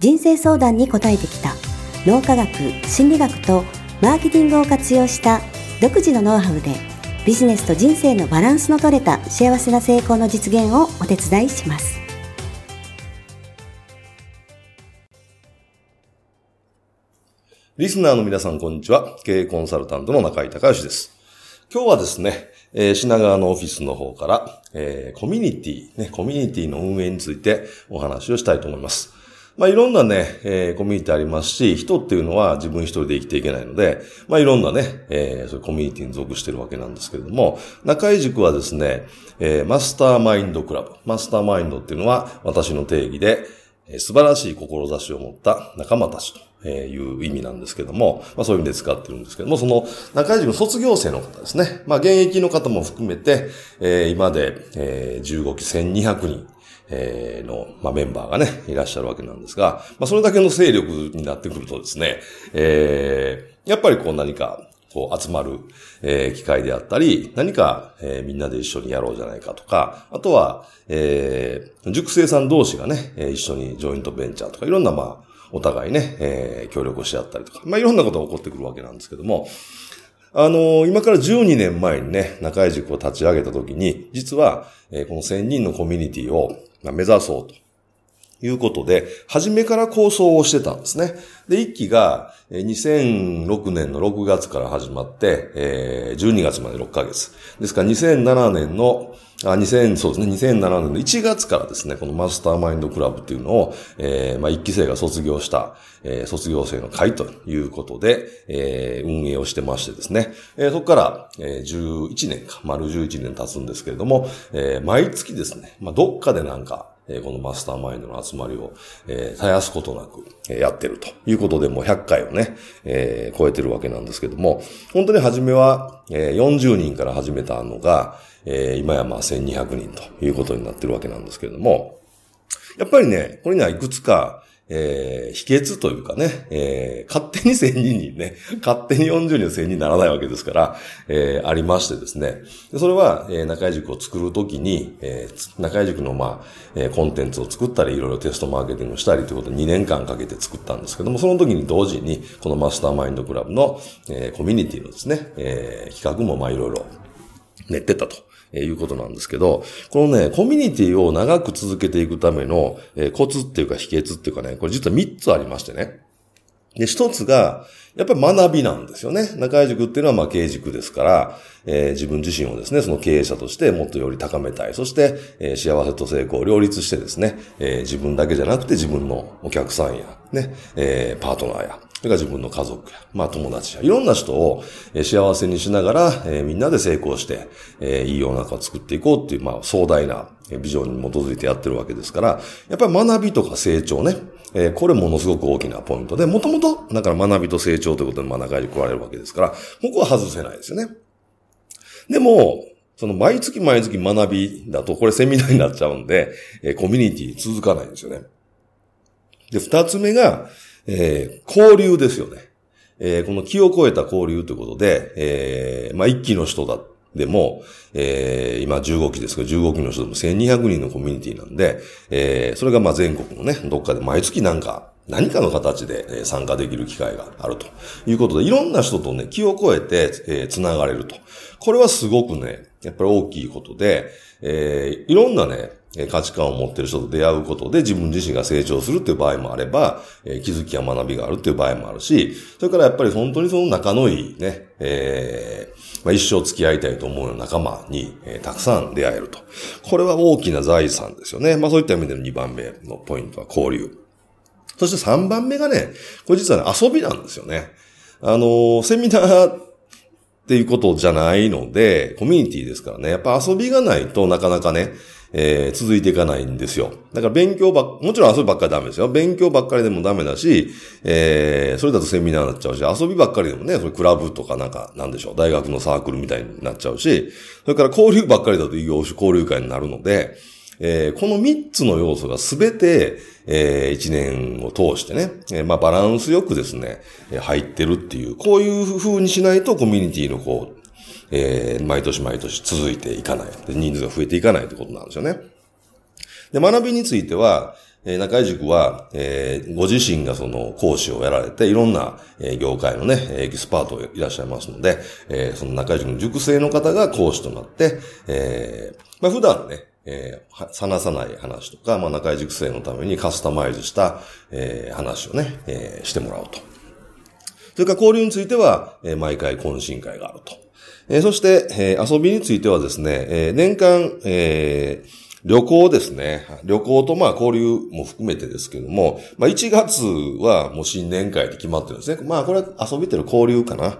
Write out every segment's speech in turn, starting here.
人生相談に応えてきた脳科学、心理学とマーケティングを活用した独自のノウハウでビジネスと人生のバランスの取れた幸せな成功の実現をお手伝いします。リスナーの皆さん、こんにちは。経営コンサルタントの中井隆義です。今日はですね、えー、品川のオフィスの方から、えー、コミュニティ、ね、コミュニティの運営についてお話をしたいと思います。まあ、いろんなね、えー、コミュニティありますし、人っていうのは自分一人で生きていけないので、まあ、いろんなね、えー、そういうコミュニティに属してるわけなんですけれども、中井塾はですね、えー、マスターマインドクラブ。マスターマインドっていうのは私の定義で、えー、素晴らしい志を持った仲間たちと。えいう意味なんですけども、まあそういう意味で使ってるんですけども、その中井塾の卒業生の方ですね。まあ現役の方も含めて、えー、今で、えー、15期1200人、えー、の、まあ、メンバーがね、いらっしゃるわけなんですが、まあ、それだけの勢力になってくるとですね、えー、やっぱりこう何か、こう集まる、えー、機会であったり、何か、えー、みんなで一緒にやろうじゃないかとか、あとは、えー、塾生さん同士がね、一緒にジョイントベンチャーとか、いろんなまあ、お互いね、えー、協力をし合ったりとか、まあ、いろんなことが起こってくるわけなんですけども、あのー、今から12年前にね、中井塾を立ち上げた時に、実は、えー、この1000人のコミュニティを目指そうと。いうことで、初めから構想をしてたんですね。で、一期が2006年の6月から始まって、えー、12月まで6ヶ月。ですから2007年のあ、2000、そうですね、2007年の1月からですね、このマスターマインドクラブっていうのを、えー、まあ、一期生が卒業した、えー、卒業生の会ということで、えー、運営をしてましてですね、えー、そこから、えー、11年か、丸11年経つんですけれども、えー、毎月ですね、まあ、どっかでなんか、えこのマスターマインドの集まりを、え、絶やすことなく、えやってるということで、もう100回をね、え、超えてるわけなんですけども、本当に初めは、え、40人から始めたのが、え、今やまあ1200人ということになってるわけなんですけれども、やっぱりね、これにはいくつか、えー、秘訣というかね、えー、勝手に1000人にね、勝手に40人の1000人にならないわけですから、えー、ありましてですね。それは、えー、中井塾を作るときに、えー、中井塾のまあ、えー、コンテンツを作ったり、いろいろテストマーケティングしたりということで2年間かけて作ったんですけども、その時に同時に、このマスターマインドクラブの、えー、コミュニティのですね、えー、企画もまあいろいろ練ってたと。えいうことなんですけど、このね、コミュニティを長く続けていくための、えコツっていうか秘訣っていうかね、これ実は3つありましてね。で、1つが、やっぱり学びなんですよね。中井塾っていうのはまあ経営塾ですから、えー、自分自身をですね、その経営者としてもっとより高めたい。そして、えー、幸せと成功を両立してですね、えー、自分だけじゃなくて自分のお客さんや、ね、えー、パートナーや、それから自分の家族や、まあ友達や、いろんな人を幸せにしながら、えー、みんなで成功して、えー、いい世の中を作っていこうっていう、まあ壮大なビジョンに基づいてやってるわけですから、やっぱり学びとか成長ね、えー、これものすごく大きなポイントで、もともと、だから学びと成長ということで学びに来られるわけですから、ここは外せないですよね。でも、その毎月毎月学びだと、これセミナーになっちゃうんで、えー、コミュニティ続かないんですよね。で、二つ目が、えー、交流ですよね。えー、この気を超えた交流ということで、えー、まあ、一期の人だでも、えー、今15期ですけど、15期の人でも1200人のコミュニティなんで、えー、それがま全国のね、どっかで毎月なんか、何かの形で参加できる機会があるということで、いろんな人とね、気を超えて、えー、繋がれると。これはすごくね、やっぱり大きいことで、えー、いろんなね、価値観を持っている人と出会うことで自分自身が成長するっていう場合もあれば、えー、気づきや学びがあるっていう場合もあるし、それからやっぱり本当にその仲のいいね、えー、まあ、一生付き合いたいと思うような仲間に、えー、たくさん出会えると。これは大きな財産ですよね。まあそういった意味での2番目のポイントは交流。そして3番目がね、これ実は、ね、遊びなんですよね。あの、セミナーっていうことじゃないので、コミュニティですからね。やっぱ遊びがないとなかなかね、えー、続いていかないんですよ。だから勉強ばっ、もちろん遊びばっかりダメですよ。勉強ばっかりでもダメだし、えー、それだとセミナーになっちゃうし、遊びばっかりでもね、それクラブとかなんか、なんでしょう、大学のサークルみたいになっちゃうし、それから交流ばっかりだと異業種交流会になるので、えー、この3つの要素がすべて、えー、1年を通してね、えー、まあバランスよくですね、入ってるっていう、こういう風にしないとコミュニティのこう、えー、毎年毎年続いていかない。人数が増えていかないってことなんですよね。で、学びについては、えー、中井塾は、えー、ご自身がその講師をやられて、いろんな、えー、業界のね、エキスパートいらっしゃいますので、えー、その中井塾の塾生の方が講師となって、えー、まあ普段ね、えー、話さない話とか、まあ、中井塾生のためにカスタマイズした、えー、話をね、えー、してもらうと。それから交流については、えー、毎回懇親会があると。え、そして、え、遊びについてはですね、え、年間、え、旅行ですね。旅行とまあ交流も含めてですけども、まあ1月はもう新年会で決まってるんですね。まあこれは遊びてる交流かな。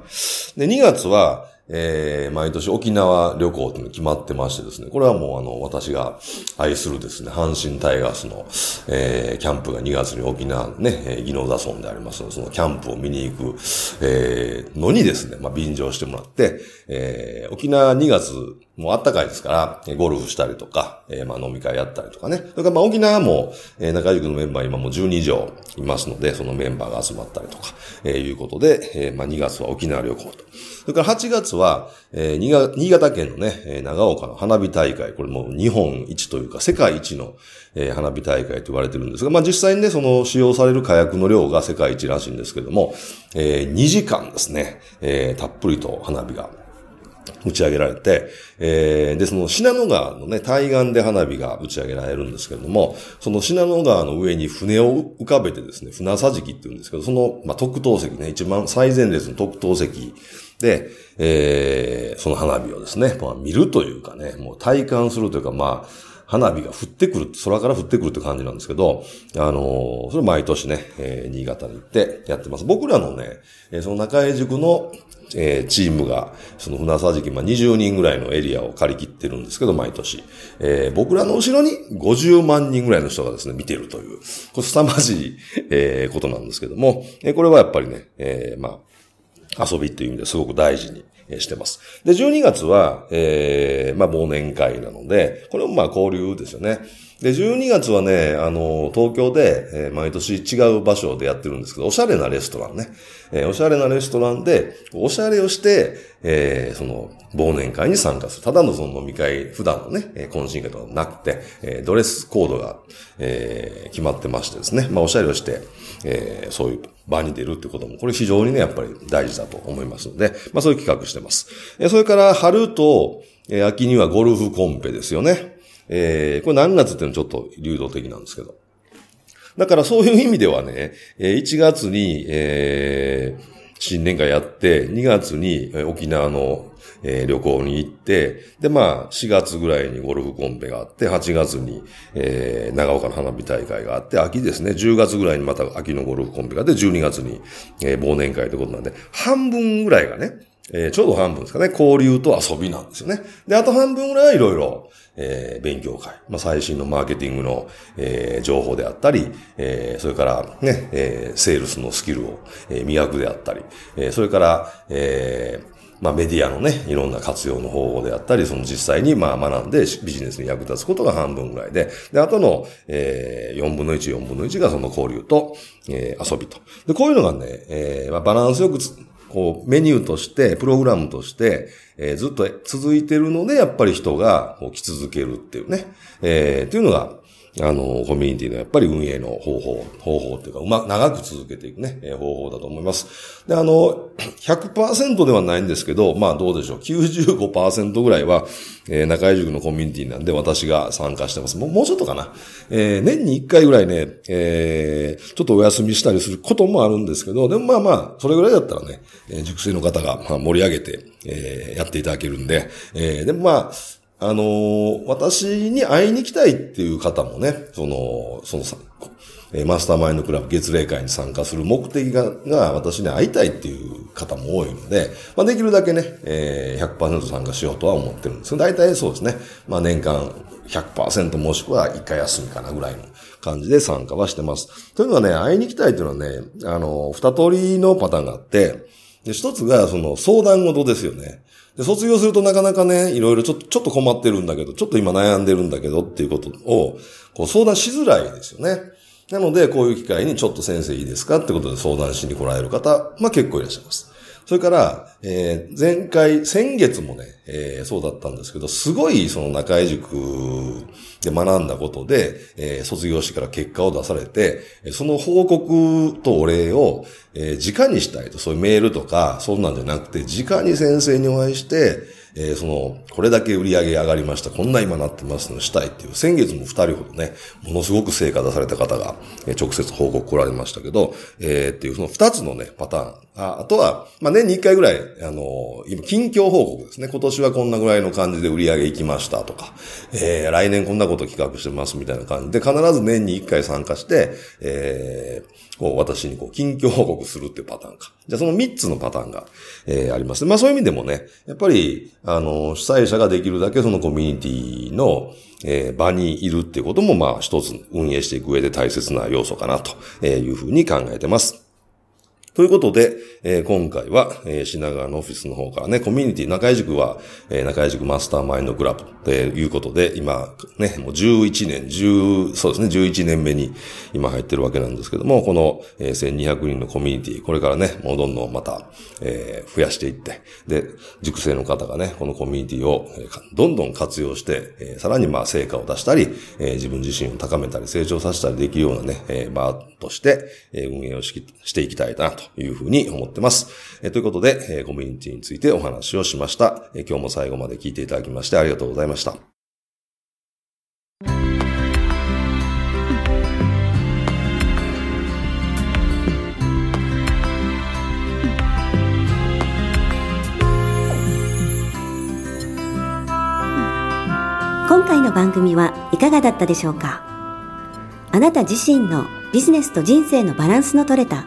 で、2月は、えー、毎年沖縄旅行っていうの決まってましてですね、これはもうあの、私が愛するですね、阪神タイガースの、えー、キャンプが2月に沖縄ね、えー、宜野座村でありますので、そのキャンプを見に行く、えー、のにですね、まあ、便乗してもらって、えー、沖縄2月、もう暖かいですから、ゴルフしたりとか、えー、まあ飲み会やったりとかね。それからまあ沖縄も、えー、中塾のメンバー今もう12以上いますので、そのメンバーが集まったりとか、えー、いうことで、えー、まあ2月は沖縄旅行と。それから8月は、えー、新潟県のね、長岡の花火大会、これもう日本一というか世界一の、えー、花火大会と言われてるんですが、まあ実際にね、その使用される火薬の量が世界一らしいんですけども、えー、2時間ですね、えー、たっぷりと花火が打ち上げられて、えー、で、その信濃川のね、対岸で花火が打ち上げられるんですけれども、その信濃川の上に船を浮かべてですね、船桟敷って言うんですけど、その、まあ、特等席ね、一番最前列の特等席で、えー、その花火をですね、まあ、見るというかね、もう体感するというか、まあ、花火が降ってくる、空から降ってくるって感じなんですけど、あのー、それ毎年ね、えー、新潟に行ってやってます。僕らのね、え、その中江塾の、えー、チームが、その船沢時期、まあ、20人ぐらいのエリアを借り切ってるんですけど、毎年。えー、僕らの後ろに50万人ぐらいの人がですね、見てるという、これ凄まじい、えー、ことなんですけども、えー、これはやっぱりね、えー、まあ、遊びっていう意味ですごく大事にしてます。で、12月は、えー、まあ、忘年会なので、これもま、交流ですよね。で、12月はね、あの、東京で、えー、毎年違う場所でやってるんですけど、おしゃれなレストランね。えー、おしゃれなレストランで、おしゃれをして、えー、その、忘年会に参加する。ただのその飲み会、普段のね、え懇親会とかなくて、えー、ドレスコードが、えー、決まってましてですね。まあ、おしゃれをして、えー、そういう場に出るってことも、これ非常にね、やっぱり大事だと思いますので、まあ、そういう企画してます。えー、それから、春と、えー、秋にはゴルフコンペですよね。えー、これ何月っていうのはちょっと流動的なんですけど。だからそういう意味ではね、1月に、えー、新年会やって、2月に沖縄のえー、旅行に行って、で、まあ、4月ぐらいにゴルフコンペがあって、8月に、えー、長岡の花火大会があって、秋ですね、10月ぐらいにまた秋のゴルフコンペがあって、12月に、えー、忘年会ということなんで、半分ぐらいがね、えー、ちょうど半分ですかね、交流と遊びなんですよね。で、あと半分ぐらいはいろいろ、えー、勉強会、まあ、最新のマーケティングの、えー、情報であったり、えー、それからね、えー、セールスのスキルを、えー、磨くであったり、えー、それから、えー、まあメディアのね、いろんな活用の方法であったり、その実際にまあ学んでビジネスに役立つことが半分ぐらいで、で、あとの、えー、4分の1、4分の1がその交流と、えー、遊びと。で、こういうのがね、えー、まあバランスよくこう、メニューとして、プログラムとして、えー、ずっと続いてるので、やっぱり人がこう来続けるっていうね、えー、っていうのが、あの、コミュニティのやっぱり運営の方法、方法っていうか、うま、長く続けていくね、え、方法だと思います。で、あの、100%ではないんですけど、まあどうでしょう、95%ぐらいは、えー、中井塾のコミュニティなんで私が参加してます。もう、もうちょっとかな。えー、年に1回ぐらいね、えー、ちょっとお休みしたりすることもあるんですけど、でもまあまあ、それぐらいだったらね、えー、塾生の方が、まあ、盛り上げて、えー、やっていただけるんで、えー、でもまあ、あのー、私に会いに来たいっていう方もね、その、そのさ、え、マスターマインドクラブ月例会に参加する目的が、が私に会いたいっていう方も多いので、まあ、できるだけね、えー、100%参加しようとは思ってるんですけど大体そうですね。まあ、年間100%もしくは1回休みかなぐらいの感じで参加はしてます。というのはね、会いに行きたいというのはね、あの、二通りのパターンがあって、で、一つがその相談事ですよね。で、卒業するとなかなかね、いろいろちょっと、ちょっと困ってるんだけど、ちょっと今悩んでるんだけどっていうことを、こう相談しづらいですよね。なので、こういう機会にちょっと先生いいですかってことで相談しに来られる方、まあ結構いらっしゃいます。それから、えー、前回、先月もね、えー、そうだったんですけど、すごいその中江塾で学んだことで、えー、卒業式から結果を出されて、その報告とお礼を、えー、直にしたいと、そういうメールとか、そんなんじゃなくて、直に先生にお会いして、えー、その、これだけ売り上げ上がりました、こんな今なってますのしたいっていう、先月も二人ほどね、ものすごく成果出された方が、えー、直接報告来られましたけど、えー、っていう、その二つのね、パターン。ああとは、まあ、年に一回ぐらい、あの今、近況報告ですね。今年はこんなぐらいの感じで売り上げ行きましたとか、えー、来年こんなこと企画してますみたいな感じで、必ず年に一回参加して、えー、こう、私にこう、近況報告するっていうパターンか。じゃあその3つのパターンが、えー、あります。まあそういう意味でもね、やっぱり、あの、主催者ができるだけそのコミュニティの、えー、場にいるっていうことも、まあ一つ運営していく上で大切な要素かなというふうに考えてます。ということで、えー、今回は、えー、品川のオフィスの方からね、コミュニティ、中井塾は、えー、中井塾マスターマインドクラブということで、今、ね、もう11年、10、そうですね、11年目に今入ってるわけなんですけども、この、えー、1200人のコミュニティ、これからね、もうどんどんまた、えー、増やしていって、で、塾生の方がね、このコミュニティを、えー、どんどん活用して、えー、さらにまあ成果を出したり、えー、自分自身を高めたり成長させたりできるようなね、えー、場として、えー、運営をししていきたいなとというふうに思ってます。えということで、えコミュニティについてお話をしました、え今日も最後まで聞いていただきましてありがとうございました。今回の番組はいかがだったでしょうか？あなた自身のビジネスと人生のバランスの取れた